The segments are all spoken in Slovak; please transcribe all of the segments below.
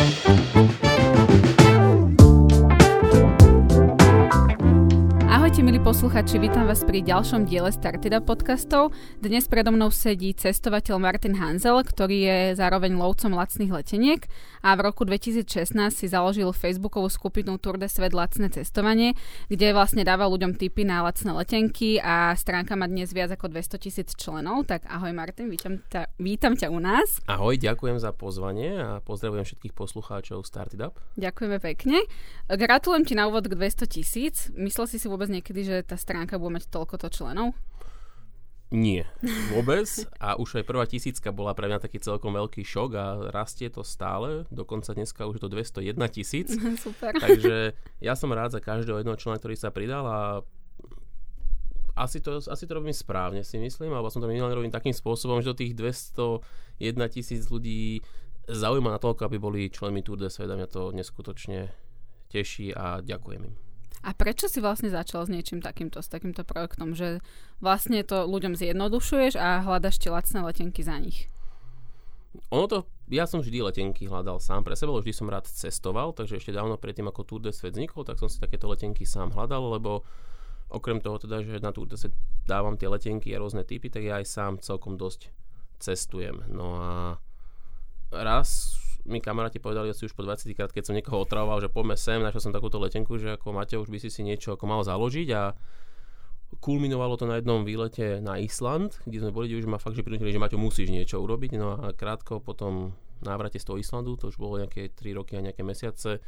Ahojte milí posluchači, vítam vás pri ďalšom diele Startida podcastov. Dnes predo mnou sedí cestovateľ Martin Hanzel, ktorý je zároveň lovcom lacných leteniek a v roku 2016 si založil facebookovú skupinu Tour de Svet lacné cestovanie, kde vlastne dáva ľuďom tipy na lacné letenky a stránka má dnes viac ako 200 tisíc členov. Tak ahoj Martin, vítam ťa, vítam ťa u nás. Ahoj, ďakujem za pozvanie a pozdravujem všetkých poslucháčov Started Up. Ďakujeme pekne. Gratulujem ti na úvod k 200 tisíc. Myslel si si vôbec niekedy, že tá stránka bude mať toľkoto členov? Nie, vôbec. A už aj prvá tisícka bola pre mňa taký celkom veľký šok a rastie to stále. Dokonca dneska už je to 201 tisíc. Super. Takže ja som rád za každého jedného člena, ktorý sa pridal a asi to, asi to robím správne, si myslím, alebo som to minulý robím takým spôsobom, že do tých 201 tisíc ľudí zaujíma na toľko, aby boli členmi Tour de Sveda. Mňa to neskutočne teší a ďakujem im. A prečo si vlastne začal s niečím takýmto, s takýmto projektom, že vlastne to ľuďom zjednodušuješ a hľadaš tie lacné letenky za nich? Ono to, ja som vždy letenky hľadal sám pre seba, vždy som rád cestoval, takže ešte dávno predtým, ako Tour de Svet vznikol, tak som si takéto letenky sám hľadal, lebo okrem toho teda, že na Tour de Svet dávam tie letenky a rôzne typy, tak ja aj sám celkom dosť cestujem. No a raz mi kamaráti povedali asi už po 20 krát, keď som niekoho otravoval, že poďme sem, našiel som takúto letenku, že ako Mateo už by si si niečo ako mal založiť a kulminovalo to na jednom výlete na Island, kde sme boli, kde už ma fakt, že prinútili, že Maťo musíš niečo urobiť. No a krátko po tom návrate z toho Islandu, to už bolo nejaké 3 roky a nejaké mesiace,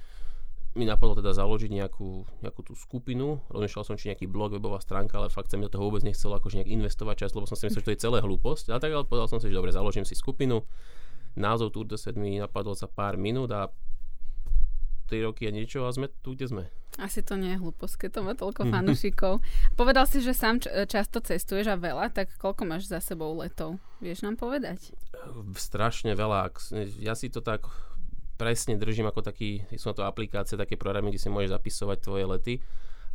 mi napadlo teda založiť nejakú, nejakú tú skupinu. Rozmýšľal som, či nejaký blog, webová stránka, ale fakt sa mi do toho vôbec nechcelo akože nejak investovať čas, lebo som si myslel, že to je celé hlúposť. A tak ale povedal som si, že dobre, založím si skupinu názov Tour de Svet mi napadol za pár minút a 3 roky a niečo a sme tu, kde sme. Asi to nie je hlúposť, keď to má toľko fanúšikov. Povedal si, že sám často cestuješ a veľa, tak koľko máš za sebou letov? Vieš nám povedať? Strašne veľa. Ja si to tak presne držím ako taký, sú na to aplikácie, také programy, kde si môžeš zapisovať tvoje lety.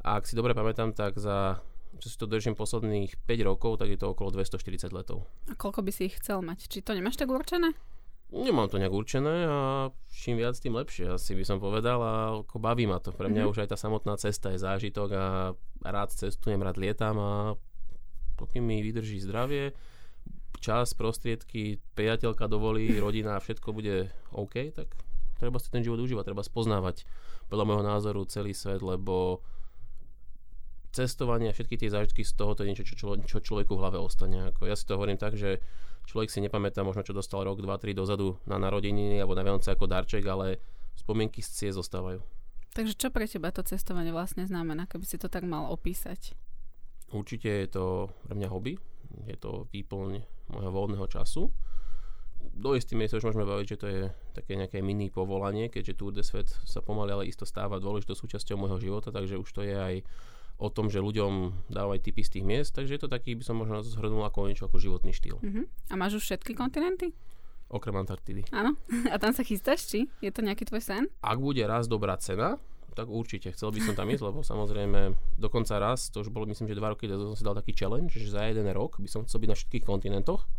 A ak si dobre pamätám, tak za čo si to držím posledných 5 rokov, tak je to okolo 240 letov. A koľko by si ich chcel mať? Či to nemáš tak určené? Nemám to nejak určené a čím viac, tým lepšie, asi by som povedal a ako baví ma to. Pre mňa mm-hmm. už aj tá samotná cesta je zážitok a rád cestujem, rád lietam a pokým mi vydrží zdravie, čas, prostriedky, priateľka dovolí, rodina a všetko bude OK, tak treba si ten život užívať, treba spoznávať podľa môjho názoru celý svet, lebo cestovanie a všetky tie zážitky z toho to je niečo, čo, čo, čo človeku v hlave ostane. Ako ja si to hovorím tak, že človek si nepamätá možno, čo dostal rok, 2, 3 dozadu na narodeniny alebo na Vianoce ako darček, ale spomienky z cie zostávajú. Takže čo pre teba to cestovanie vlastne znamená, keby si to tak mal opísať? Určite je to pre mňa hobby, je to výplň môjho voľného času. Do istý miesto už môžeme baviť, že to je také nejaké mini povolanie, keďže Tour de Svet sa pomaly ale isto stáva dôležitou súčasťou môjho života, takže už to je aj o tom, že ľuďom dávajú typy z tých miest, takže je to taký, by som možno zhrnul ako niečo ako životný štýl. Uh-huh. A máš už všetky kontinenty? Okrem Antarktidy. Áno. A tam sa chystáš, či? Je to nejaký tvoj sen? Ak bude raz dobrá cena, tak určite. Chcel by som tam ísť, lebo samozrejme dokonca raz, to už bolo myslím, že dva roky, som si dal taký challenge, že za jeden rok by som chcel byť na všetkých kontinentoch.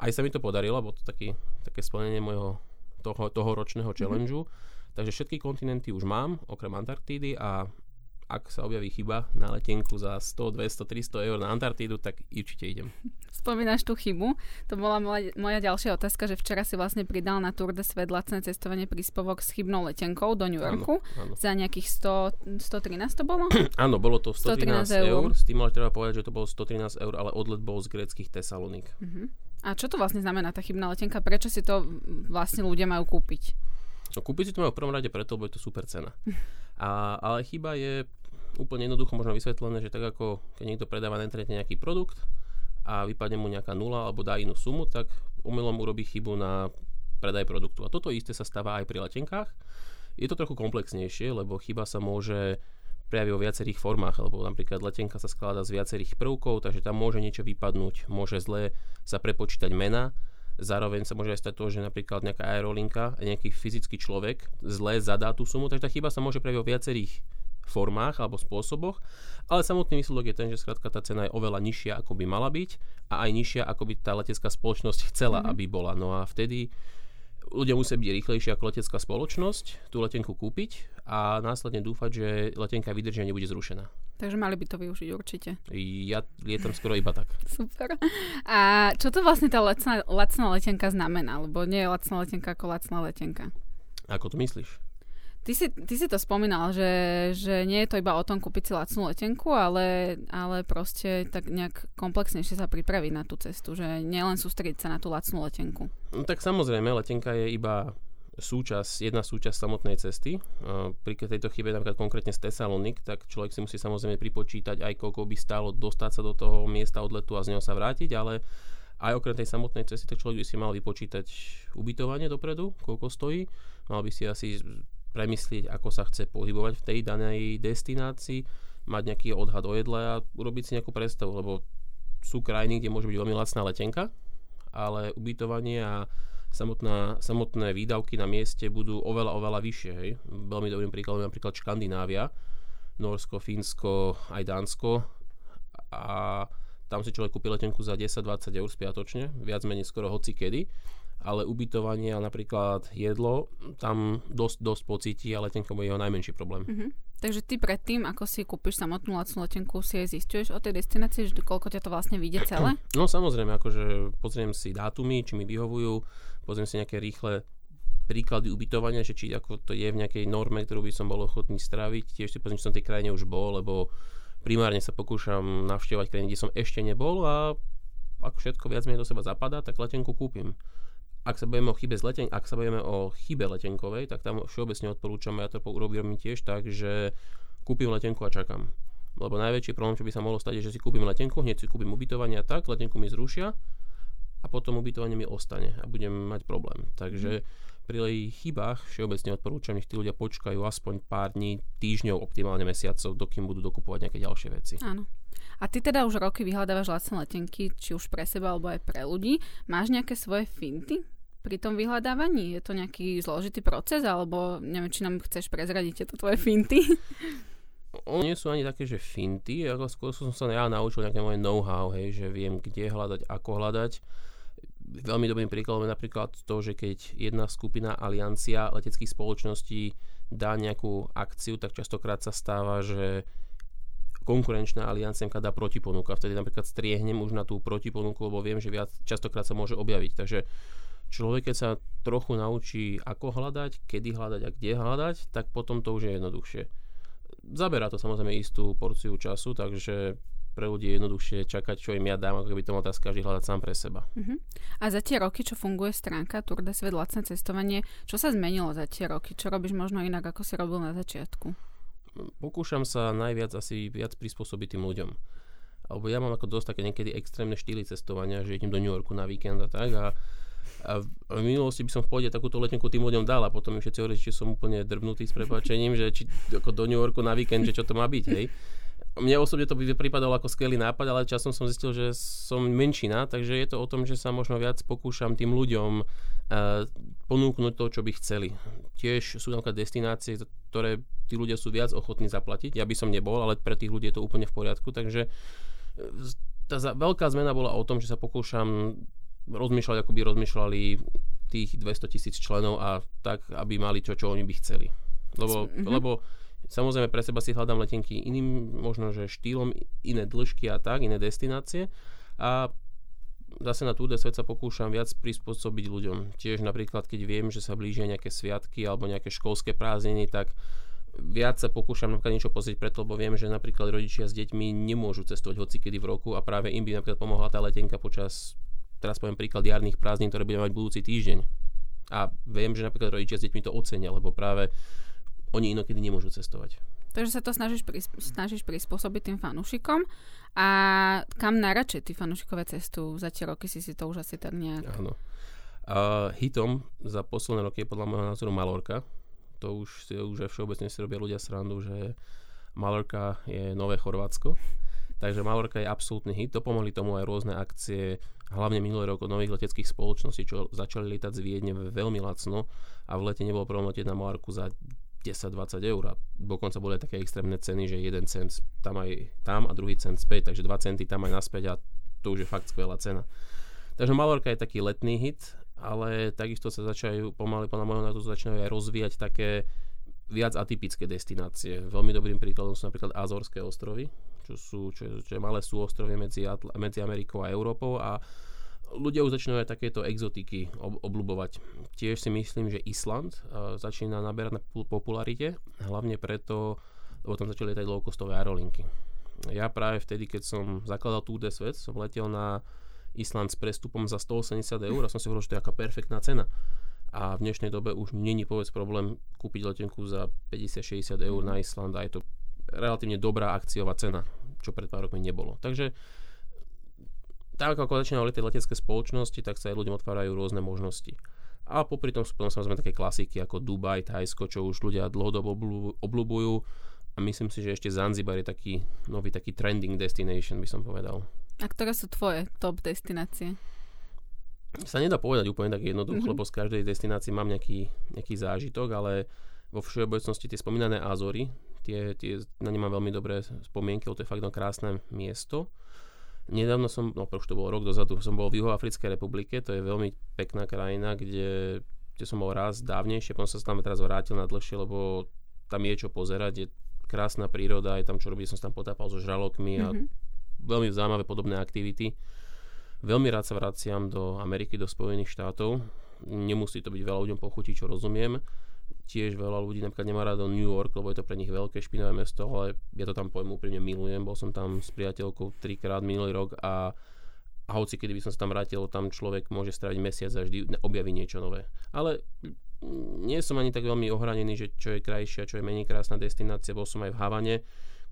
Aj sa mi to podarilo, bolo to taký, také splnenie môjho toho, toho ročného mhm. challengeu. Mm-hmm. Takže všetky kontinenty už mám, okrem Antarktídy a ak sa objaví chyba na letenku za 100, 200, 300 eur na Antarktídu, tak určite idem. Spomínaš tú chybu. To bola moja, moja ďalšia otázka, že včera si vlastne pridal na Tour de Svet lacné cestovanie príspevok s chybnou letenkou do New Yorku. Áno, áno. Za nejakých 100, 113 to bolo? áno, bolo to 113, 113 eur. eur. S tým ale treba povedať, že to bolo 113 eur, ale odlet bol z gréckých Tesalonik. Uh-huh. A čo to vlastne znamená tá chybná letenka? Prečo si to vlastne ľudia majú kúpiť? No kúpiť si to majú v prvom rade preto, lebo je to super cena. A, ale chyba je úplne jednoducho možno vysvetlené, že tak ako keď niekto predáva na internete nejaký produkt a vypadne mu nejaká nula alebo dá inú sumu, tak umylom urobí chybu na predaj produktu. A toto isté sa stáva aj pri letenkách. Je to trochu komplexnejšie, lebo chyba sa môže prejaviť vo viacerých formách, lebo napríklad letenka sa skladá z viacerých prvkov, takže tam môže niečo vypadnúť, môže zle sa prepočítať mena, Zároveň sa môže aj stať to, že napríklad nejaká aerolinka, nejaký fyzický človek zle zadá tú sumu, takže tá chyba sa môže prejaviť vo viacerých formách alebo spôsoboch, ale samotný výsledok je ten, že skrátka tá cena je oveľa nižšia, ako by mala byť a aj nižšia, ako by tá letecká spoločnosť chcela, mm-hmm. aby bola. No a vtedy ľudia musia byť rýchlejšie ako letecká spoločnosť, tú letenku kúpiť a následne dúfať, že letenka vydrží a nebude zrušená. Takže mali by to využiť určite. Ja lietam skoro iba tak. Super. A čo to vlastne tá lacná, lacná letenka znamená? Lebo nie je lacná letenka ako lacná letenka. Ako to myslíš? Ty si, ty si to spomínal, že, že nie je to iba o tom kúpiť si lacnú letenku, ale, ale proste tak nejak komplexnejšie sa pripraviť na tú cestu, že nielen sústrediť sa na tú lacnú letenku. No, tak samozrejme, letenka je iba súčasť, jedna súčasť samotnej cesty. Pri tejto chybe napríklad konkrétne z Tesalonik, tak človek si musí samozrejme pripočítať aj koľko by stálo dostať sa do toho miesta odletu a z neho sa vrátiť, ale aj okrem tej samotnej cesty, tak človek by si mal vypočítať ubytovanie dopredu, koľko stojí. Mal by si asi premyslieť, ako sa chce pohybovať v tej danej destinácii, mať nejaký odhad o jedle a urobiť si nejakú predstavu, lebo sú krajiny, kde môže byť veľmi lacná letenka, ale ubytovanie a samotná, samotné výdavky na mieste budú oveľa, oveľa vyššie. Hej. Veľmi dobrým príkladom je napríklad Škandinávia, Norsko, Fínsko, aj Dánsko a tam si človek kúpi letenku za 10-20 eur spiatočne, viac menej skoro hoci kedy ale ubytovanie a napríklad jedlo tam dosť, dosť pocíti a letenka bude jeho najmenší problém. Mm-hmm. Takže ty predtým, ako si kúpiš samotnú lacnú letenku, si aj zistuješ o tej destinácii, že koľko ťa to vlastne vyjde celé? No samozrejme, akože pozriem si dátumy, či mi vyhovujú, pozriem si nejaké rýchle príklady ubytovania, že či ako to je v nejakej norme, ktorú by som bol ochotný stráviť. Tiež si pozriem, či som v tej krajine už bol, lebo primárne sa pokúšam navštevovať krajiny, kde som ešte nebol a ak všetko viac menej do seba zapadá, tak letenku kúpim ak sa bavíme o chybe leten- ak sa bavíme o chybe letenkovej, tak tam všeobecne odporúčam, ja to urobím tiež tak, že kúpim letenku a čakám. Lebo najväčší problém, čo by sa mohlo stať, je, že si kúpim letenku, hneď si kúpim ubytovanie a tak, letenku mi zrušia a potom ubytovanie mi ostane a budem mať problém. Takže pri chybách všeobecne odporúčam, nech tí ľudia počkajú aspoň pár dní, týždňov, optimálne mesiacov, dokým budú dokupovať nejaké ďalšie veci. Áno. A ty teda už roky vyhľadávaš lacné letenky, či už pre seba alebo aj pre ľudí. Máš nejaké svoje finty? pri tom vyhľadávaní? Je to nejaký zložitý proces, alebo neviem, či nám chceš prezradiť tieto tvoje finty? Oni nie sú ani také, že finty, ako skôr som sa ja naučil nejaké moje know-how, hej, že viem, kde hľadať, ako hľadať. Veľmi dobrým príkladom je napríklad to, že keď jedna skupina aliancia leteckých spoločností dá nejakú akciu, tak častokrát sa stáva, že konkurenčná aliancia dá protiponuka. Vtedy napríklad striehnem už na tú protiponuku, lebo viem, že viac častokrát sa môže objaviť. Takže človek, keď sa trochu naučí, ako hľadať, kedy hľadať a kde hľadať, tak potom to už je jednoduchšie. Zaberá to samozrejme istú porciu času, takže pre ľudí je jednoduchšie čakať, čo im ja dám, ako keby to mal teraz každý hľadať sám pre seba. Uh-huh. A za tie roky, čo funguje stránka Tour de Svet lacné cestovanie, čo sa zmenilo za tie roky? Čo robíš možno inak, ako si robil na začiatku? Pokúšam sa najviac asi viac prispôsobiť tým ľuďom. Alebo ja mám ako dosť také niekedy extrémne štýly cestovania, že idem do New Yorku na víkend a tak a a v minulosti by som v pohode takúto letenku tým ľuďom dal a potom mi všetci hovorili, že som úplne drbnutý s prepačením, že či ako do New Yorku na víkend, že čo to má byť, hej. Mne osobne to by pripadalo ako skvelý nápad, ale časom som zistil, že som menšina, takže je to o tom, že sa možno viac pokúšam tým ľuďom uh, ponúknuť to, čo by chceli. Tiež sú napríklad destinácie, ktoré tí ľudia sú viac ochotní zaplatiť. Ja by som nebol, ale pre tých ľudí je to úplne v poriadku, takže tá veľká zmena bola o tom, že sa pokúšam rozmýšľať, ako by rozmýšľali tých 200 tisíc členov a tak, aby mali čo, čo oni by chceli. Lebo, mm-hmm. lebo samozrejme pre seba si hľadám letenky iným, možno že štýlom, iné dĺžky a tak, iné destinácie a zase na túto svet sa pokúšam viac prispôsobiť ľuďom. Tiež napríklad, keď viem, že sa blížia nejaké sviatky alebo nejaké školské prázdniny, tak viac sa pokúšam napríklad niečo pozrieť preto, lebo viem, že napríklad rodičia s deťmi nemôžu cestovať hoci kedy v roku a práve im by napríklad pomohla tá letenka počas teraz poviem príklad jarných prázdnin, ktoré budeme mať budúci týždeň. A viem, že napríklad rodičia s deťmi to ocenia, lebo práve oni inokedy nemôžu cestovať. Takže sa to snažíš, prisp- snažíš prispôsobiť tým fanúšikom. A kam najradšej tí fanúšikové cestu? Za tie roky si si to už asi tak nejak... Áno. A hitom za posledné roky je podľa môjho názoru Malorka. To už, už všeobecne si robia ľudia srandu, že Malorka je nové Chorvátsko. Takže Malorka je absolútny hit. Dopomohli tomu aj rôzne akcie, hlavne minulý rok od nových leteckých spoločností, čo začali lietať z Viedne veľmi lacno a v lete nebolo problém letieť na Malorku za 10-20 eur a dokonca boli také extrémne ceny, že jeden cent tam aj tam a druhý cent späť, takže 2 centy tam aj naspäť a to už je fakt skvelá cena. Takže Malorka je taký letný hit ale takisto sa začajú pomaly, podľa môjho názoru, začínajú aj rozvíjať také viac atypické destinácie. Veľmi dobrým príkladom sú napríklad Azorské ostrovy, čo sú čo, čo malé sú ostrovy medzi, medzi Amerikou a Európou a ľudia už začínajú aj takéto exotiky ob- obľubovať. Tiež si myslím, že Island uh, začína naberať na popularite, hlavne preto, lebo tam začali lietať low-costové aerolinky. Ja práve vtedy, keď som zakladal Tour Svet, som letel na Island s prestupom za 180 eur a som si hovoril, že to je aká perfektná cena a v dnešnej dobe už není povedz problém kúpiť letenku za 50-60 eur na Island a je to relatívne dobrá akciová cena, čo pred pár rokmi nebolo. Takže tak ako začínali letieť letecké spoločnosti, tak sa aj ľuďom otvárajú rôzne možnosti. A popri tom sú potom samozrejme také klasiky ako Dubaj, Thajsko, čo už ľudia dlhodobo obľúbujú. A myslím si, že ešte Zanzibar je taký nový, taký trending destination, by som povedal. A ktoré sú tvoje top destinácie? sa nedá povedať úplne tak jednoducho, mm-hmm. lebo z každej destinácie mám nejaký, nejaký zážitok, ale vo všeobecnosti tie spomínané Azory, tie, tie, na ne mám veľmi dobré spomienky, lebo to je fakt krásne miesto. Nedávno som, no už to bolo rok dozadu, som bol v Juhoafrickej republike, to je veľmi pekná krajina, kde, kde som bol raz dávnejšie, potom sa tam teraz vrátil na dlhšie, lebo tam je čo pozerať, je krásna príroda, je tam čo robiť, som sa tam potápal so žralokmi a mm-hmm. veľmi zaujímavé podobné aktivity. Veľmi rád sa vraciam do Ameriky, do Spojených štátov. Nemusí to byť veľa ľuďom pochutí, čo rozumiem. Tiež veľa ľudí napríklad nemá rád do New York, lebo je to pre nich veľké špinavé mesto, ale ja to tam poviem úprimne milujem. Bol som tam s priateľkou trikrát minulý rok a a hoci kedy by som sa tam vrátil, tam človek môže straviť mesiac a vždy objaví niečo nové. Ale nie som ani tak veľmi ohranený, že čo je krajšia, čo je menej krásna destinácia. Bol som aj v Havane,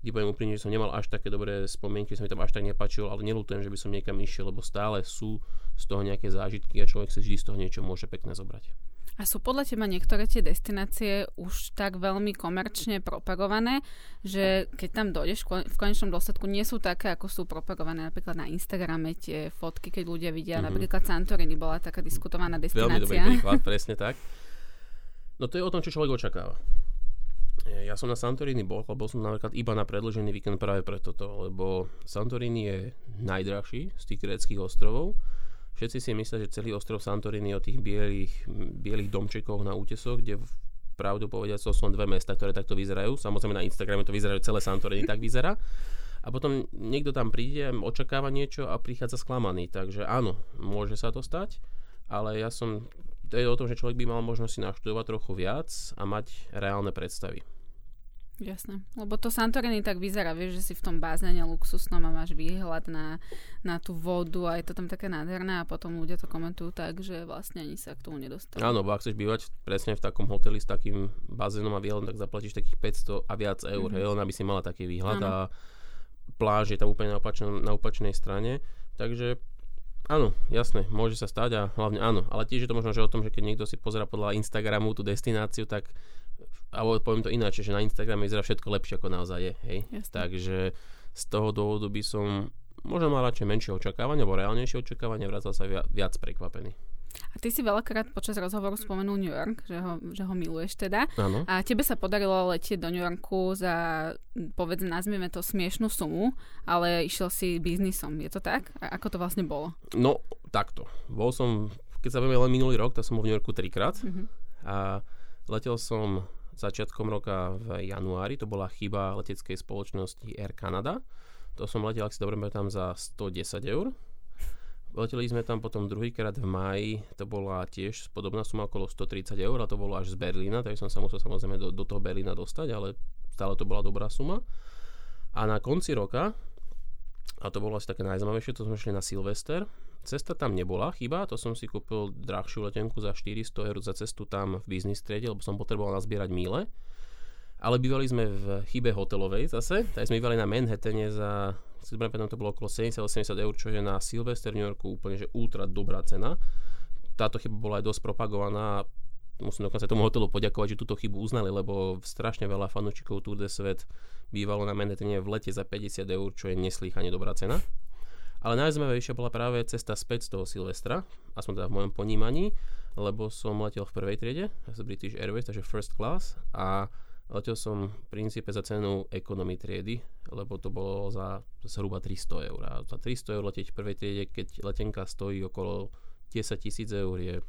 kde poviem úprimne, že som nemal až také dobré spomienky, sa mi tam až tak nepačilo, ale nelutujem, že by som niekam išiel, lebo stále sú z toho nejaké zážitky a človek si vždy z toho niečo môže pekne zobrať. A sú podľa teba niektoré tie destinácie už tak veľmi komerčne propagované, že keď tam dojdeš, v konečnom dôsledku nie sú také, ako sú propagované napríklad na Instagrame tie fotky, keď ľudia vidia. Mm-hmm. Napríklad Santorini bola taká diskutovaná destinácia. Veľmi dobrý príklad, presne tak. No to je o tom, čo človek očakáva. Ja som na Santorini bol, lebo som napríklad iba na predlžený víkend práve pre toto, lebo Santorini je najdrahší z tých gréckých ostrovov. Všetci si myslia, že celý ostrov Santorini je o tých bielých, bielých domčekoch na útesoch, kde pravdu povediať to sú len dve mesta, ktoré takto vyzerajú. Samozrejme na Instagrame to vyzerá, celé Santorini tak vyzerá. A potom niekto tam príde, očakáva niečo a prichádza sklamaný. Takže áno, môže sa to stať, ale ja som to je o tom, že človek by mal možnosť si naštudovať trochu viac a mať reálne predstavy. Jasné, lebo to Santorini tak vyzerá, vieš, že si v tom bázene luxusnom a máš výhľad na, na tú vodu a je to tam také nádherné a potom ľudia to komentujú tak, že vlastne ani sa k tomu nedostali. Áno, bo ak chceš bývať presne v takom hoteli s takým bazénom a výhľadom, tak zaplatíš takých 500 a viac eur, mm-hmm. hej, aby si mala taký výhľad Áno. a pláž je tam úplne na, opačnom, na opačnej strane, takže Áno, jasné, môže sa stať a hlavne áno, ale tiež je to možno že o tom, že keď niekto si pozera podľa Instagramu tú destináciu, tak alebo poviem to ináč, že na Instagrame vyzerá všetko lepšie ako naozaj je, hej. Jasne. Takže z toho dôvodu by som možno mal radšej menšie očakávania, alebo reálnejšie očakávania, vrátil sa viac, viac prekvapený. A ty si veľakrát počas rozhovoru spomenul New York, že ho, že ho miluješ teda. Áno. A tebe sa podarilo letieť do New Yorku za, povedz, nazvieme to smiešnú sumu, ale išiel si biznisom. Je to tak? A ako to vlastne bolo? No, takto. Bol som, keď sa vieme len minulý rok, tak som bol v New Yorku trikrát. Mm-hmm. A letel som začiatkom roka v januári, to bola chyba leteckej spoločnosti Air Canada. To som letel, ak si dobre tam za 110 eur. Leteli sme tam potom druhýkrát v maji, to bola tiež podobná suma okolo 130 eur a to bolo až z Berlína, takže som sa musel samozrejme do, do toho Berlína dostať, ale stále to bola dobrá suma. A na konci roka, a to bolo asi také najzaujímavejšie, to sme šli na Silvester, Cesta tam nebola chyba, to som si kúpil drahšiu letenku za 400 eur za cestu tam v business triede, lebo som potreboval nazbierať míle. Ale bývali sme v chybe hotelovej zase, tak sme bývali na Manhattane za, si to bolo okolo 70-80 eur, čo je na Silvester New Yorku úplne že ultra dobrá cena. Táto chyba bola aj dosť propagovaná musím dokonca tomu hotelu poďakovať, že túto chybu uznali, lebo strašne veľa fanúčikov Tour de Svet bývalo na Manhattane v lete za 50 eur, čo je neslýchane dobrá cena. Ale najzaujímavejšia bola práve cesta späť z toho Silvestra, aspoň teda v mojom ponímaní, lebo som letel v prvej triede z British Airways, takže first class a letel som v princípe za cenu economy triedy, lebo to bolo za zhruba 300 eur. A za 300 eur letieť v prvej triede, keď letenka stojí okolo 10 tisíc eur je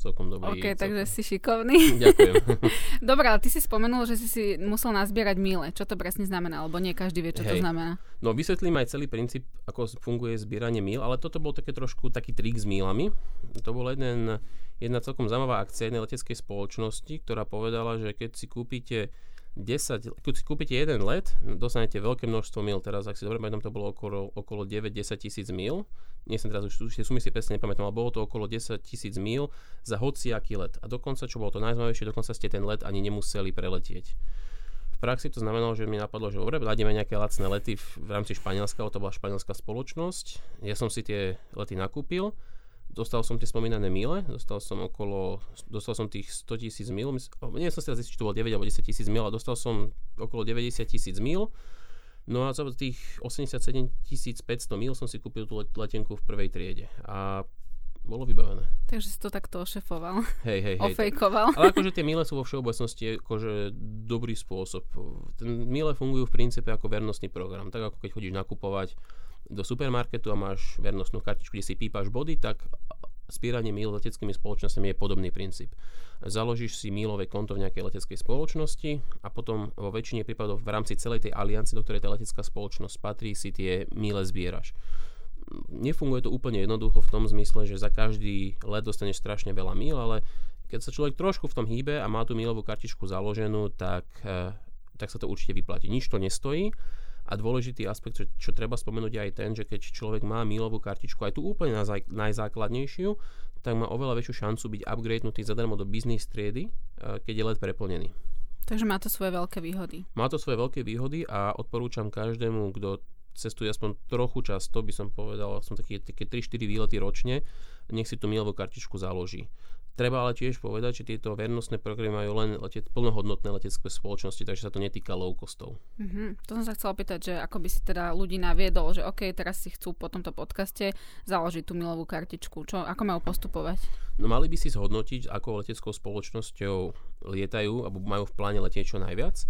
celkom dobrý. OK, celkom. takže si šikovný. Ďakujem. Dobre, ale ty si spomenul, že si si musel nazbierať míle. Čo to presne znamená? Lebo nie každý vie, čo Hej. to znamená. No vysvetlím aj celý princíp, ako funguje zbieranie míl, ale toto bol také trošku taký trik s mílami. To bol jeden, jedna celkom zaujímavá akcia jednej leteckej spoločnosti, ktorá povedala, že keď si kúpite 10, keď si kúpite jeden let, dostanete veľké množstvo mil. Teraz, ak si dobre pamätám, to bolo okolo, okolo 9-10 tisíc mil. Nie som teraz už, tie sumy si presne nepamätám, ale bolo to okolo 10 tisíc mil za hociaký let. A dokonca, čo bolo to najzaujímavejšie, dokonca ste ten let ani nemuseli preletieť. V praxi to znamenalo, že mi napadlo, že dobre, nájdeme nejaké lacné lety v, v rámci Španielska, to bola španielská spoločnosť. Ja som si tie lety nakúpil, dostal som tie spomínané mile, dostal som okolo, dostal som tých 100 tisíc mil, nie som si teraz istý, či to bolo 9 alebo 10 tisíc mil, a dostal som okolo 90 tisíc mil. No a za tých 87 500 mil som si kúpil tú let- letenku v prvej triede. A bolo vybavené. Takže si to takto ošefoval. Hej, hej, hej. Ofejkoval. Ale akože tie mile sú vo všeobecnosti akože dobrý spôsob. Ten mile fungujú v princípe ako vernostný program. Tak ako keď chodíš nakupovať do supermarketu a máš vernostnú kartičku, kde si pípaš body, tak spíranie mil leteckými spoločnosťami je podobný princíp. Založíš si mílové konto v nejakej leteckej spoločnosti a potom vo väčšine prípadov v rámci celej tej aliancie, do ktorej tá letecká spoločnosť patrí, si tie míle zbieraš. Nefunguje to úplne jednoducho v tom zmysle, že za každý let dostaneš strašne veľa míl, ale keď sa človek trošku v tom hýbe a má tú mílovú kartičku založenú, tak, eh, tak sa to určite vyplatí. Nič to nestojí a dôležitý aspekt, čo, čo treba spomenúť je aj ten, že keď človek má mílovú kartičku, aj tú úplne najzá- najzákladnejšiu, tak má oveľa väčšiu šancu byť upgradenutý zadarmo do business triedy, eh, keď je let preplnený. Takže má to svoje veľké výhody. Má to svoje veľké výhody a odporúčam každému, kto cestuje aspoň trochu často, by som povedal, som také, také 3-4 výlety ročne, nech si tú mílovú kartičku založí. Treba ale tiež povedať, že tieto vernostné programy majú len lete, plnohodnotné letecké spoločnosti, takže sa to netýka low costov. Mhm. To som sa chcela opýtať, že ako by si teda ľudí naviedol, že OK, teraz si chcú po tomto podcaste založiť tú milovú kartičku. Čo, ako majú postupovať? No mali by si zhodnotiť, ako leteckou spoločnosťou lietajú, alebo majú v pláne letieť čo najviac.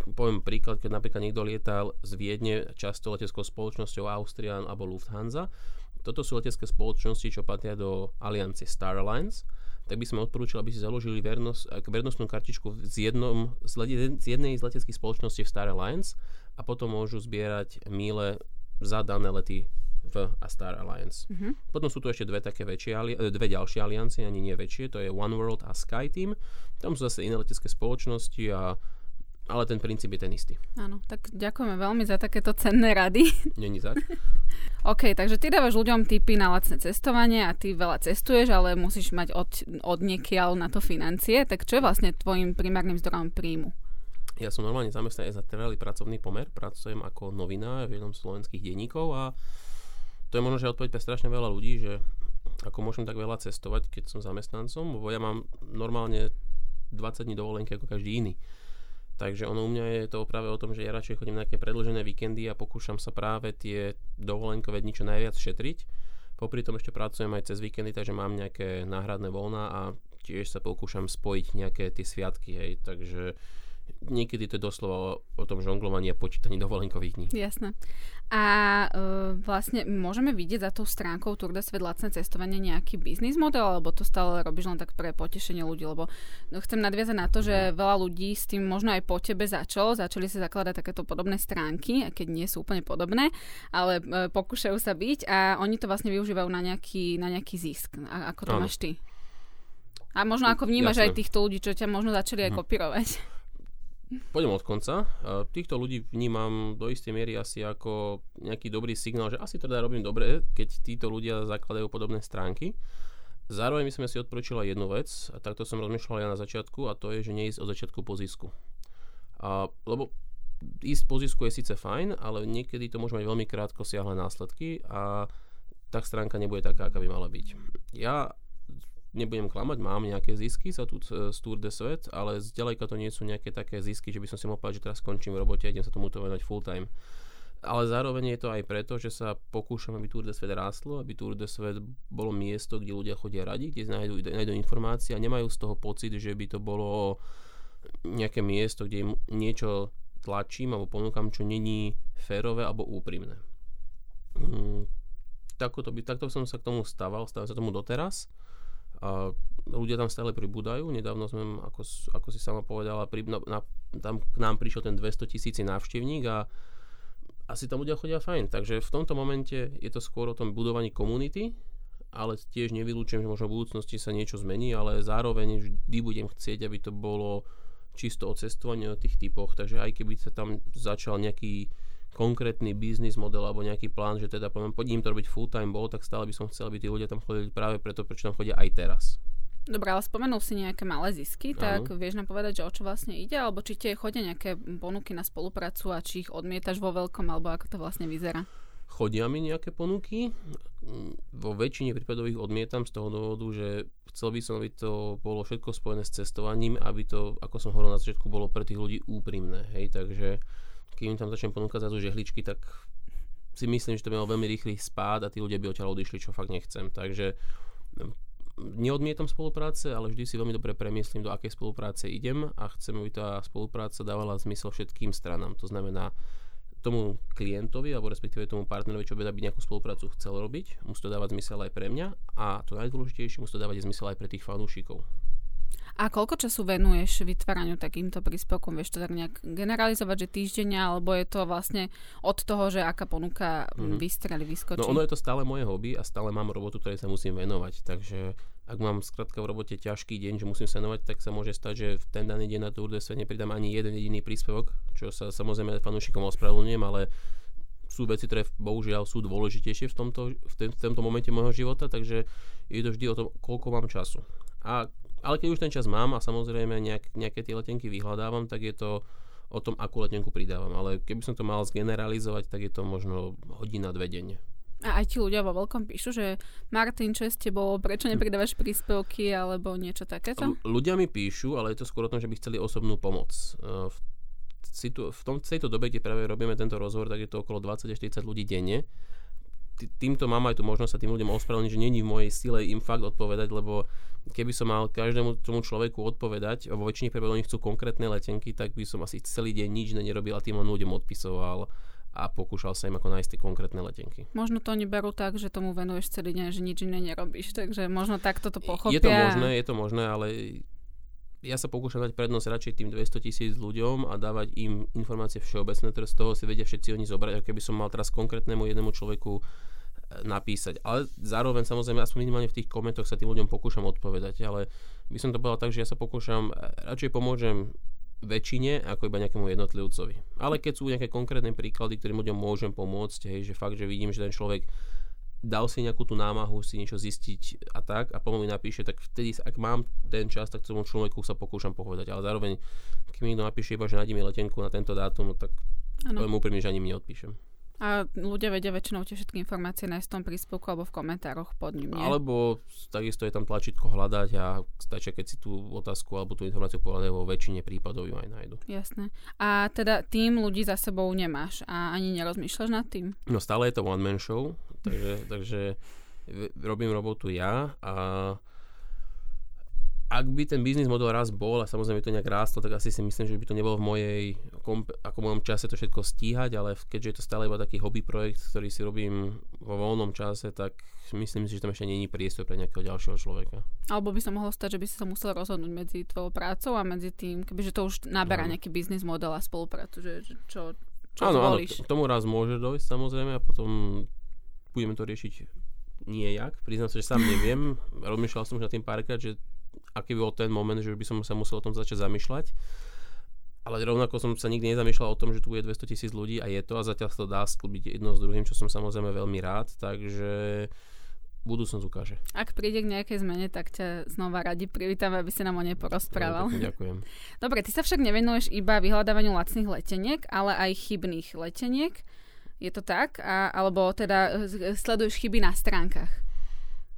Poviem príklad, keď napríklad niekto lietal z Viedne často leteckou spoločnosťou Austrian alebo Lufthansa. Toto sú letecké spoločnosti, čo patria do aliancie Star Alliance tak by sme odporúčali, aby si založili vernosť, vernostnú kartičku z, jednom, z, le- z jednej z leteckých spoločností v Star Alliance a potom môžu zbierať míle za dané lety v a Star Alliance. Mhm. Potom sú tu ešte dve také väčšie, ali- e, dve ďalšie aliancie, ani nie väčšie, to je One World a SkyTeam. Tam sú zase iné letecké spoločnosti, a, ale ten princíp je ten istý. Áno, tak ďakujeme veľmi za takéto cenné rady. Není tak? OK, takže ty dávaš ľuďom tipy na lacné cestovanie a ty veľa cestuješ, ale musíš mať od, od niekiaľ na to financie. Tak čo je vlastne tvojim primárnym zdrojom príjmu? Ja som normálne zamestnaný za trvalý pracovný pomer, pracujem ako novinár v jednom z slovenských denníkov a to je možno, že odpoveď pre strašne veľa ľudí, že ako môžem tak veľa cestovať, keď som zamestnancom, lebo ja mám normálne 20 dní dovolenky ako každý iný. Takže ono u mňa je to práve o tom, že ja radšej chodím na nejaké predlžené víkendy a pokúšam sa práve tie dovolenkové dni čo najviac šetriť. Popri tom ešte pracujem aj cez víkendy, takže mám nejaké náhradné voľná a tiež sa pokúšam spojiť nejaké tie sviatky, hej, takže niekedy to je doslova o, o tom žonglovaní a počítaní dovolenkových dní. Jasné. A uh, vlastne môžeme vidieť za tou stránkou Tour de Svet lacné cestovanie nejaký biznis model, alebo to stále robíš len tak pre potešenie ľudí, lebo no, chcem nadviazať na to, že veľa ľudí s tým možno aj po tebe začalo, začali sa zakladať takéto podobné stránky, aj keď nie sú úplne podobné, ale uh, pokúšajú sa byť a oni to vlastne využívajú na nejaký, na nejaký zisk. A, ako to Áno. máš ty? A možno ako vnímaš Jasné. aj týchto ľudí, čo ťa možno začali aj Mhm. kopírovať. Poďme od konca. A Týchto ľudí vnímam do istej miery asi ako nejaký dobrý signál, že asi teda robím dobre, keď títo ľudia zakladajú podobné stránky. Zároveň by som si odporúčila jednu vec, a takto som rozmýšľal ja na začiatku, a to je, že neísť od začiatku po zisku. A, lebo ísť po zisku je síce fajn, ale niekedy to môže mať veľmi krátko siahle následky a tá stránka nebude taká, aká by mala byť. Ja nebudem klamať, mám nejaké zisky za tú e, z Tour de Svet, ale zďaleka to nie sú nejaké také zisky, že by som si mohol povedať, že teraz skončím v robote a idem sa tomu to venovať full time. Ale zároveň je to aj preto, že sa pokúšam, aby Tour de Svet rástlo, aby Tour de Svet bolo miesto, kde ľudia chodia radi, kde nájdú, nájdú informácie a nemajú z toho pocit, že by to bolo nejaké miesto, kde im niečo tlačím alebo ponúkam, čo není férové alebo úprimné. Mm, takto, by, takto som sa k tomu stával, stávam sa tomu doteraz. A ľudia tam stále pribúdajú. Nedávno sme, ako, ako si sama povedala, pri, na, na, tam k nám prišiel ten 200 tisíci návštevník a asi tam ľudia chodia fajn. Takže v tomto momente je to skôr o tom budovaní komunity, ale tiež nevylúčujem, že možno v budúcnosti sa niečo zmení, ale zároveň vždy budem chcieť, aby to bolo čisto o cestovaní o tých typoch. Takže aj keby sa tam začal nejaký konkrétny biznis model alebo nejaký plán, že teda poviem, poďme to robiť full time bol, tak stále by som chcel, aby tí ľudia tam chodili práve preto, prečo tam chodia aj teraz. Dobre, ale spomenul si nejaké malé zisky, tak ano. vieš nám povedať, že o čo vlastne ide, alebo či tie chodia nejaké ponuky na spoluprácu a či ich odmietaš vo veľkom, alebo ako to vlastne vyzerá? Chodia mi nejaké ponuky, vo väčšine prípadov ich odmietam z toho dôvodu, že chcel by som, aby to bolo všetko spojené s cestovaním, aby to, ako som hovoril na začiatku, bolo pre tých ľudí úprimné, hej, takže im tam začnem ponúkať zrazu žehličky, tak si myslím, že to by mal veľmi rýchly spád a tí ľudia by odtiaľ odišli, čo fakt nechcem. Takže mm, neodmietam spolupráce, ale vždy si veľmi dobre premieslím, do akej spolupráce idem a chcem, aby tá spolupráca dávala zmysel všetkým stranám. To znamená tomu klientovi, alebo respektíve tomu partnerovi, čo by nejakú spoluprácu chcel robiť, musí to dávať zmysel aj pre mňa a to najdôležitejšie, musí to dávať zmysel aj pre tých fanúšikov. A koľko času venuješ vytváraniu takýmto príspevkom? Vieš to tak nejak generalizovať, že týždenne, alebo je to vlastne od toho, že aká ponuka mm-hmm. vystreli, vyskočí? No ono je to stále moje hobby a stále mám robotu, ktorej sa musím venovať. Takže ak mám skrátka v robote ťažký deň, že musím sa venovať, tak sa môže stať, že v ten daný deň na Tour de Svet nepridám ani jeden jediný príspevok, čo sa samozrejme fanúšikom ospravedlňujem, ale sú veci, ktoré bohužiaľ sú dôležitejšie v tomto, v, v tomto momente môjho života, takže je to vždy o tom, koľko mám času. A ale keď už ten čas mám a samozrejme nejak, nejaké tie letenky vyhľadávam, tak je to o tom, akú letenku pridávam. Ale keby som to mal zgeneralizovať, tak je to možno hodina, dve denne. A aj ti ľudia vo veľkom píšu, že Martin, čo s tebou, prečo nepridávaš príspevky alebo niečo takéto? L- ľudia mi píšu, ale je to skôr o tom, že by chceli osobnú pomoc. E, v, situ- v tom, tejto dobe, kde práve robíme tento rozhovor, tak je to okolo 20 40 ľudí denne týmto mám aj tú možnosť sa tým ľuďom ospravedlniť, že není v mojej sile im fakt odpovedať, lebo keby som mal každému tomu človeku odpovedať, vo väčšine prípadov oni chcú konkrétne letenky, tak by som asi celý deň nič nerobil a tým len ľuďom odpisoval a pokúšal sa im ako nájsť tie konkrétne letenky. Možno to oni berú tak, že tomu venuješ celý deň, že nič iné nerobíš, takže možno takto to pochopia. Je to možné, je to možné, ale ja sa pokúšam dať prednosť radšej tým 200 tisíc ľuďom a dávať im informácie všeobecné, ktoré z toho si vedia všetci oni zobrať, ako keby som mal teraz konkrétnemu jednému človeku napísať. Ale zároveň samozrejme, aspoň minimálne v tých komentoch sa tým ľuďom pokúšam odpovedať, ale by som to povedal tak, že ja sa pokúšam, eh, radšej pomôžem väčšine ako iba nejakému jednotlivcovi. Ale keď sú nejaké konkrétne príklady, ktorým ľuďom môžem pomôcť, hej, že fakt, že vidím, že ten človek dal si nejakú tú námahu si niečo zistiť a tak a potom mi napíše, tak vtedy, ak mám ten čas, tak tomu človeku sa pokúšam povedať. Ale zároveň, keď mi niekto napíše iba, že nájdi mi letenku na tento dátum, tak ano. poviem úprimne, že ani mi neodpíšem. A ľudia vedia väčšinou tie všetky informácie nájsť v tom príspevku alebo v komentároch pod ním. Nie? Alebo takisto je tam tlačítko hľadať a stačí, keď si tú otázku alebo tú informáciu pohľadajú vo väčšine prípadov ju aj nájdu. Jasné. A teda tým ľudí za sebou nemáš a ani nerozmýšľaš nad tým? No stále je to one man show, takže, takže robím robotu ja a ak by ten biznis model raz bol a samozrejme to nejak rástlo, tak asi si myslím, že by to nebolo v mojej, ako v mojom čase to všetko stíhať, ale keďže je to stále iba taký hobby projekt, ktorý si robím vo voľnom čase, tak myslím si, že tam ešte není priestor pre nejakého ďalšieho človeka. Alebo by sa mohlo stať, že by si sa musel rozhodnúť medzi tvojou prácou a medzi tým, kebyže to už naberá nejaký biznis model a spoluprácu, že čo, čo áno, áno, k tomu raz môže dojsť samozrejme a potom budeme to riešiť nie jak. Priznám sa, že sám neviem. Rozmýšľal som už na tým párkrát, že aký bol ten moment, že by som sa musel o tom začať zamýšľať. Ale rovnako som sa nikdy nezamýšľal o tom, že tu bude 200 tisíc ľudí a je to a zatiaľ sa to dá sklbiť jedno s druhým, čo som samozrejme veľmi rád, takže budúcnosť ukáže. Ak príde k nejakej zmene, tak ťa znova radi privítam, aby si nám o nej porozprával. No, ďakujem. Dobre, ty sa však nevenuješ iba vyhľadávaniu lacných leteniek, ale aj chybných leteniek. Je to tak? A, alebo teda sleduješ chyby na stránkach?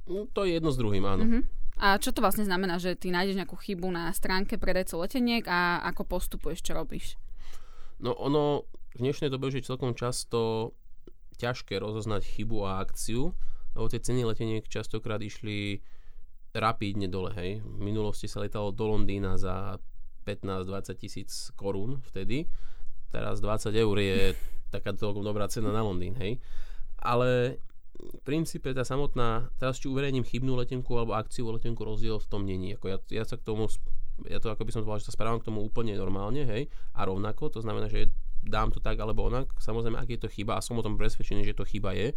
No, to je jedno s druhým, áno. Uh-huh. A čo to vlastne znamená, že ty nájdeš nejakú chybu na stránke predajcov leteniek a ako postupuješ, čo robíš? No ono v dnešnej dobe je celkom často ťažké rozoznať chybu a akciu, lebo tie ceny leteniek častokrát išli rapidne dole, hej. V minulosti sa letalo do Londýna za 15-20 tisíc korún vtedy, teraz 20 eur je taká celkom dobrá cena na Londýn, hej. Ale princípe tá samotná, teraz či uverejním chybnú letenku alebo akciu letenku, rozdiel v tom není. Ako ja, ja sa k tomu, ja to ako by som povedal, že sa správam k tomu úplne normálne, hej, a rovnako, to znamená, že dám to tak alebo onak, samozrejme, ak je to chyba a som o tom presvedčený, že to chyba je,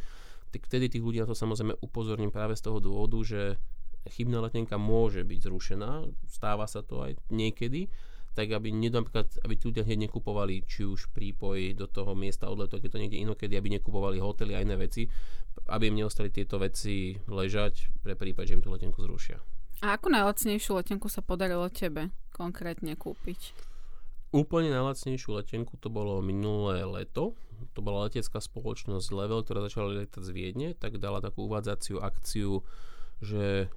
tak vtedy tých ľudí na to samozrejme upozorním práve z toho dôvodu, že chybná letenka môže byť zrušená, stáva sa to aj niekedy, tak aby, napríklad, aby tí ľudia hneď nekupovali či už prípoj do toho miesta odletu, keď to niekde inokedy, aby nekupovali hotely a iné veci, aby im neostali tieto veci ležať pre prípad, že im tú letenku zrušia. A ako najlacnejšiu letenku sa podarilo tebe konkrétne kúpiť? Úplne najlacnejšiu letenku to bolo minulé leto. To bola letecká spoločnosť Level, ktorá začala letať z Viedne, tak dala takú uvádzaciu akciu, že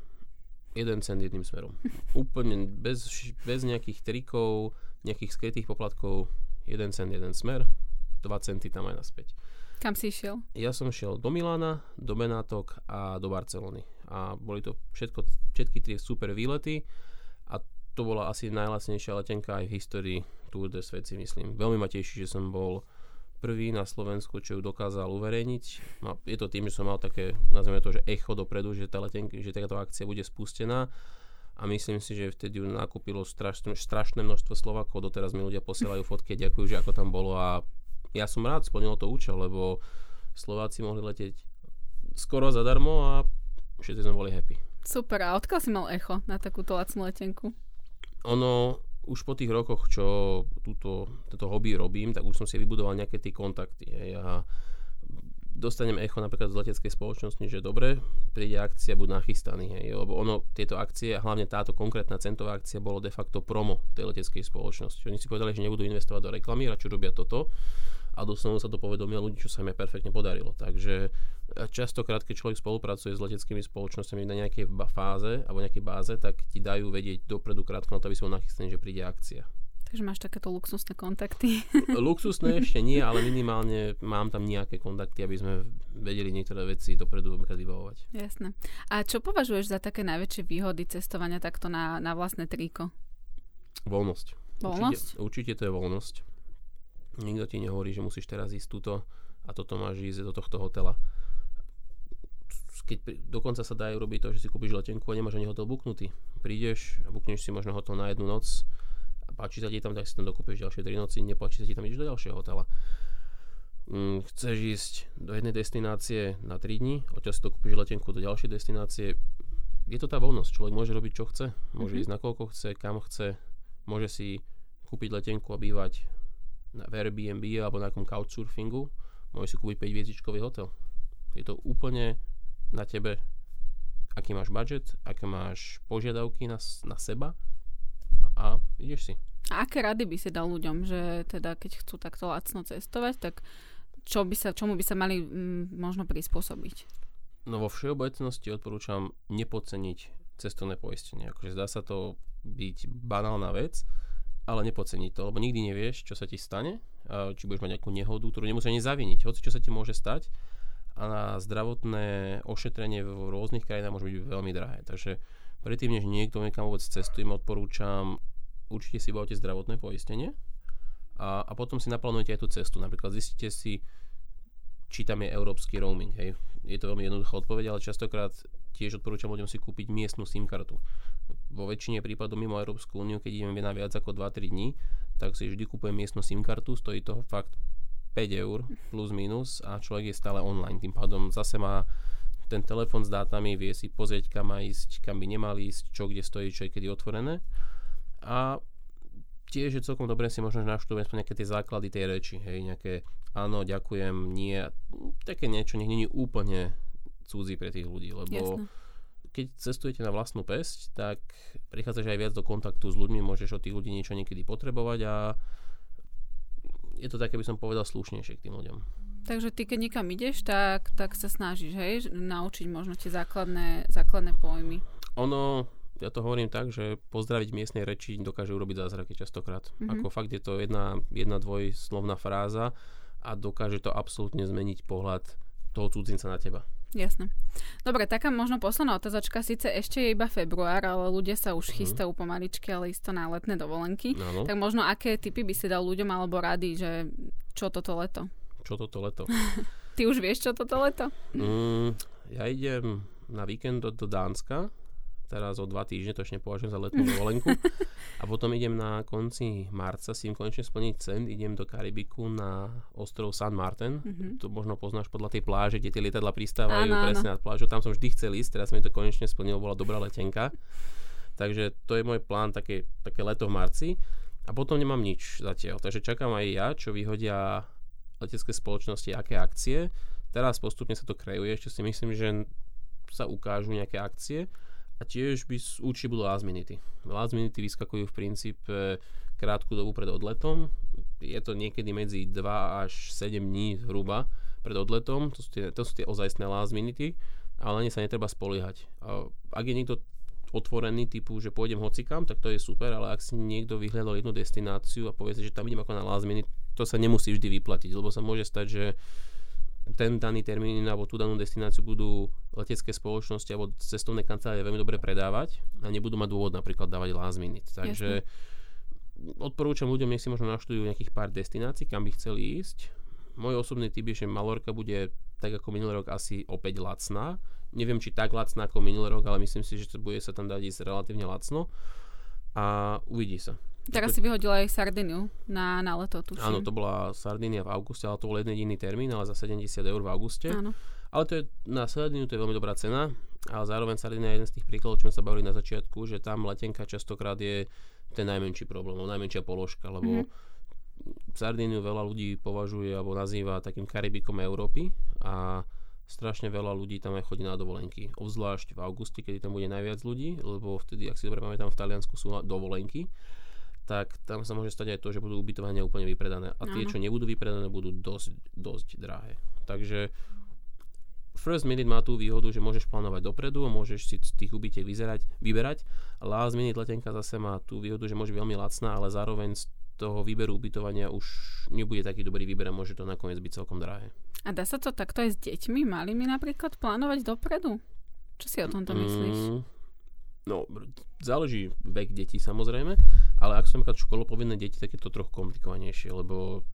jeden cent jedným smerom. Úplne bez, bez nejakých trikov, nejakých skrytých poplatkov, jeden cent, jeden smer, 2 centy tam aj naspäť. Kam si išiel? Ja som šiel do Milána, do Benátok a do Barcelony. A boli to všetko, všetky tri super výlety a to bola asi najlacnejšia letenka aj v histórii Tour de Svet si myslím. Veľmi ma teší, že som bol prvý na Slovensku, čo ju dokázal uverejniť. Je to tým, že som mal také, nazveme to, že echo dopredu, že, tá letenka, že takáto akcia bude spustená a myslím si, že vtedy ju nakúpilo strašné, strašné množstvo Slovakov, doteraz mi ľudia posielajú fotky ďakujú, že ako tam bolo a ja som rád, splnilo to účel, lebo Slováci mohli letieť skoro zadarmo a všetci sme boli happy. Super, a odkiaľ si mal echo na takúto lacnú letenku? Ono, už po tých rokoch, čo túto, toto hobby robím, tak už som si vybudoval nejaké tie kontakty. Hej, a dostanem echo napríklad z leteckej spoločnosti, že dobre, príde akcia, buď nachystaný. Hej, lebo ono, tieto akcie, a hlavne táto konkrétna centová akcia, bolo de facto promo tej leteckej spoločnosti. Oni si povedali, že nebudú investovať do reklamy, radšej robia toto a dostanú sa do povedomia ľudí, čo sa im aj perfektne podarilo. Takže e, častokrát, keď človek spolupracuje s leteckými spoločnosťami na nejakej fáze alebo nejakej báze, tak ti dajú vedieť dopredu krátko na to, aby si bol nachystený, že príde akcia. Takže máš takéto luxusné kontakty. Luxusné ešte nie, ale minimálne mám tam nejaké kontakty, aby sme vedeli niektoré veci dopredu vybavovať. Jasné. A čo považuješ za také najväčšie výhody cestovania takto na, na vlastné tríko? Voľnosť. Voľnosť? Určite, určite to je voľnosť Nikto ti nehovorí, že musíš teraz ísť túto a toto máš ísť do tohto hotela. Keď dokonca sa dá robiť to, že si kúpiš letenku a nemáš ani hotel buknutý. Prídeš a bukneš si možno hotel na jednu noc a páči sa ti tam, tak si tam dokúpiš ďalšie 3 noci, nepáči sa ti tam, ideš do ďalšieho hotela. Mm, chceš ísť do jednej destinácie na 3 dní, odtiaľ si dokúpiš letenku do ďalšej destinácie. Je to tá voľnosť, človek môže robiť čo chce, môže mm-hmm. ísť nakoľko chce, kam chce, môže si kúpiť letenku a bývať na Airbnb alebo na nejakom couchsurfingu, môžeš si kúpiť 5 hviezdičkový hotel. Je to úplne na tebe, aký máš budget, aké máš požiadavky na, na seba a ideš si. A aké rady by si dal ľuďom, že teda keď chcú takto lacno cestovať, tak čo by sa, čomu by sa mali m, mm, možno prispôsobiť? No vo všeobecnosti odporúčam nepodceniť cestovné poistenie. Akože zdá sa to byť banálna vec, ale nepoceniť to, lebo nikdy nevieš, čo sa ti stane, či budeš mať nejakú nehodu, ktorú nemusíš ani zaviniť, hoci čo sa ti môže stať a na zdravotné ošetrenie v rôznych krajinách môže byť veľmi drahé. Takže predtým, než niekto niekam vôbec cestuje, odporúčam určite si bavte zdravotné poistenie a, a potom si naplánujete aj tú cestu. Napríklad zistíte si, či tam je európsky roaming. Hej. Je to veľmi jednoduchá odpoveď, ale častokrát tiež odporúčam ľuďom si kúpiť miestnu SIM kartu vo väčšine prípadov mimo Európsku úniu, keď ideme na viac ako 2-3 dní, tak si vždy kúpujem miestnu SIM kartu, stojí to fakt 5 eur plus minus a človek je stále online. Tým pádom zase má ten telefon s dátami, vie si pozrieť, kam má ísť, kam by nemal ísť, čo kde stojí, čo je kedy otvorené. A tiež je celkom dobre si možno naštudovať nejaké tie základy tej reči, hej, nejaké áno, ďakujem, nie, také niečo, nech není úplne cudzí pre tých ľudí, lebo Jasne keď cestujete na vlastnú pesť, tak prichádzaš aj viac do kontaktu s ľuďmi, môžeš od tých ľudí niečo niekedy potrebovať a je to také, by som povedal, slušnejšie k tým ľuďom. Takže ty, keď niekam ideš, tak, tak sa snažíš, hej, naučiť možno tie základné, základné pojmy. Ono, ja to hovorím tak, že pozdraviť miestnej reči dokáže urobiť zázraky častokrát. Mm-hmm. Ako fakt je to jedna, jedna dvojslovná fráza a dokáže to absolútne zmeniť pohľad toho cudzinca na teba. Jasné. Dobre, taká možno posledná otázočka, síce ešte je iba február, ale ľudia sa už uh-huh. chystajú pomaličky, ale isto na letné dovolenky. Ano. Tak možno aké typy by si dal ľuďom alebo rady, že čo toto leto? Čo toto leto? Ty už vieš, čo toto leto? Mm, ja idem na víkend do, do Dánska, teraz o dva týždne, to ešte nepovažujem za letnú dovolenku. a potom idem na konci marca si im konečne splniť cen, idem do Karibiku na ostrov San Martin. Mm-hmm. To možno poznáš podľa tej pláže, kde tie lietadla pristávajú áno, presne áno. nad plážou. Tam som vždy chcel ísť, teraz mi to konečne splnilo, bola dobrá letenka. Takže to je môj plán, také, také leto v marci. A potom nemám nič zatiaľ. Takže čakám aj ja, čo vyhodia letecké spoločnosti, aké akcie. Teraz postupne sa to kreuje, ešte si myslím, že sa ukážu nejaké akcie a tiež by určite budú last minute. Last minute vyskakujú v princípe krátku dobu pred odletom. Je to niekedy medzi 2 až 7 dní zhruba pred odletom. To sú tie, to sú tie ozajstné last minute, ale na sa netreba spoliehať. Ak je niekto otvorený typu, že pôjdem hocikam, tak to je super, ale ak si niekto vyhľadal jednu destináciu a povie si, že tam idem ako na last minute, to sa nemusí vždy vyplatiť, lebo sa môže stať, že ten daný termín alebo tú danú destináciu budú letecké spoločnosti alebo cestovné kancelárie veľmi dobre predávať a nebudú mať dôvod napríklad dávať last minute. Takže Jasne. odporúčam ľuďom, nech si možno naštudujú nejakých pár destinácií, kam by chceli ísť. Môj osobný typ je, že Malorka bude tak ako minulý rok asi opäť lacná. Neviem, či tak lacná ako minulý rok, ale myslím si, že to bude sa tam dať ísť relatívne lacno a uvidí sa. Teraz si vyhodila aj Sardiniu na, na leto, tuším. Áno, to bola Sardinia v auguste, ale to bol jeden jediný termín, ale za 70 eur v auguste. Áno. Ale to je, na Sardiniu to je veľmi dobrá cena, ale zároveň Sardinia je jeden z tých príkladov, čo sme sa bavili na začiatku, že tam letenka častokrát je ten najmenší problém, najmenšia položka, lebo mm-hmm. Sardíniu veľa ľudí považuje alebo nazýva takým Karibikom Európy a strašne veľa ľudí tam aj chodí na dovolenky. Obzvlášť v auguste, kedy tam bude najviac ľudí, lebo vtedy, ak si dobre pamätám, v Taliansku sú dovolenky tak tam sa môže stať aj to, že budú ubytovania úplne vypredané. A tie, čo nebudú vypredané, budú dosť, dosť drahé. Takže First Minute má tú výhodu, že môžeš plánovať dopredu a môžeš si z tých ubytiek vyzerať, vyberať. Last Minute letenka zase má tú výhodu, že môže veľmi lacná, ale zároveň z toho výberu ubytovania už nebude taký dobrý výber a môže to nakoniec byť celkom drahé. A dá sa to takto aj s deťmi, malými napríklad, plánovať dopredu? Čo si o tomto myslíš? Mm, No, záleží vek detí samozrejme, ale ak sú napríklad školopovinné deti, tak je to trochu komplikovanejšie, lebo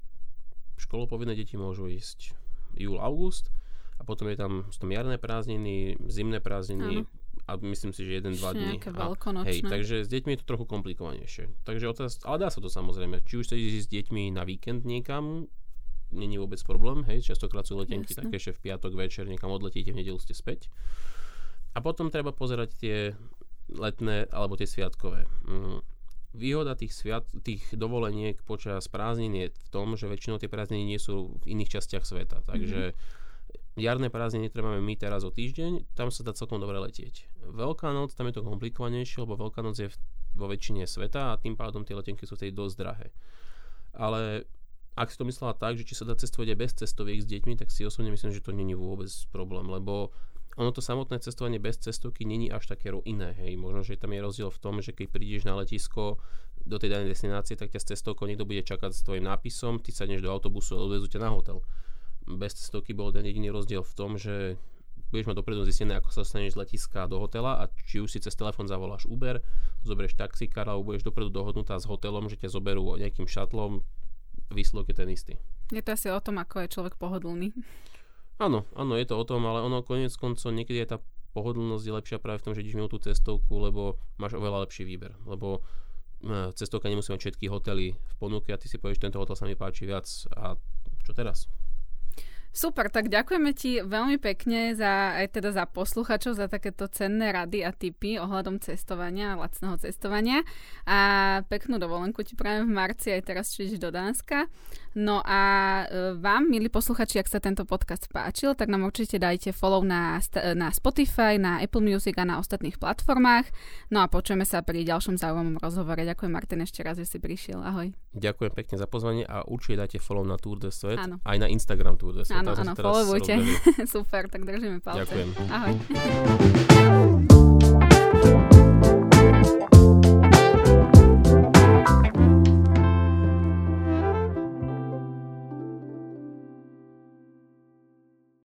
školopovinné deti môžu ísť júl, august a potom je tam, sú tam jarné prázdniny, zimné prázdniny Áno. a myslím si, že jeden, dva dní. A, hej, takže s deťmi je to trochu komplikovanejšie. Takže otáz, ale dá sa to samozrejme. Či už chcete ísť s deťmi na víkend niekam, není vôbec problém, hej, častokrát sú letenky Jasne. také, že v piatok večer niekam odletíte, v nedelu ste späť. A potom treba pozerať tie letné alebo tie sviatkové. Mm, výhoda tých, sviat, tých dovoleniek počas prázdnin je v tom, že väčšinou tie prázdniny nie sú v iných častiach sveta. Takže mm-hmm. jarné prázdniny máme my teraz o týždeň, tam sa dá celkom dobre letieť. Veľká noc, tam je to komplikovanejšie, lebo Veľká noc je vo väčšine sveta a tým pádom tie letenky sú vtedy dosť drahé. Ale ak si to myslela tak, že či sa dá cestovať aj bez cestoviek s deťmi, tak si osobne myslím, že to není vôbec problém, lebo ono to samotné cestovanie bez cestovky není až také iné. Hej. Možno, že tam je rozdiel v tom, že keď prídeš na letisko do tej danej destinácie, tak ťa s cestovkou niekto bude čakať s tvojim nápisom, ty sadneš do autobusu a odvezú ťa na hotel. Bez cestovky bol ten jediný rozdiel v tom, že budeš mať dopredu zistené, ako sa dostaneš z letiska do hotela a či už si cez telefón zavoláš Uber, zoberieš taxikár alebo budeš dopredu dohodnutá s hotelom, že ťa zoberú nejakým šatlom, výsledok je ten istý. Je to asi o tom, ako je človek pohodlný. Áno, áno, je to o tom, ale ono konec koncov niekedy je tá pohodlnosť je lepšia práve v tom, že ideš mimo tú cestovku, lebo máš oveľa lepší výber. Lebo e, cestovka nemusí mať všetky hotely v ponuke a ty si povieš, tento hotel sa mi páči viac a čo teraz? Super, tak ďakujeme ti veľmi pekne za, aj teda za posluchačov, za takéto cenné rady a tipy ohľadom cestovania, lacného cestovania. A peknú dovolenku ti prajem v marci aj teraz, čiže do Dánska. No a e, vám, milí posluchači, ak sa tento podcast páčil, tak nám určite dajte follow na, na Spotify, na Apple Music a na ostatných platformách. No a počujeme sa pri ďalšom zaujímavom rozhovore. Ďakujem Martin ešte raz, že si prišiel. Ahoj. Ďakujem pekne za pozvanie a určite dajte follow na Tour de Svet, Áno. aj na Instagram Tour de Svet Áno, áno, followujte. Super, tak držíme palce. Ďakujem. Ahoj.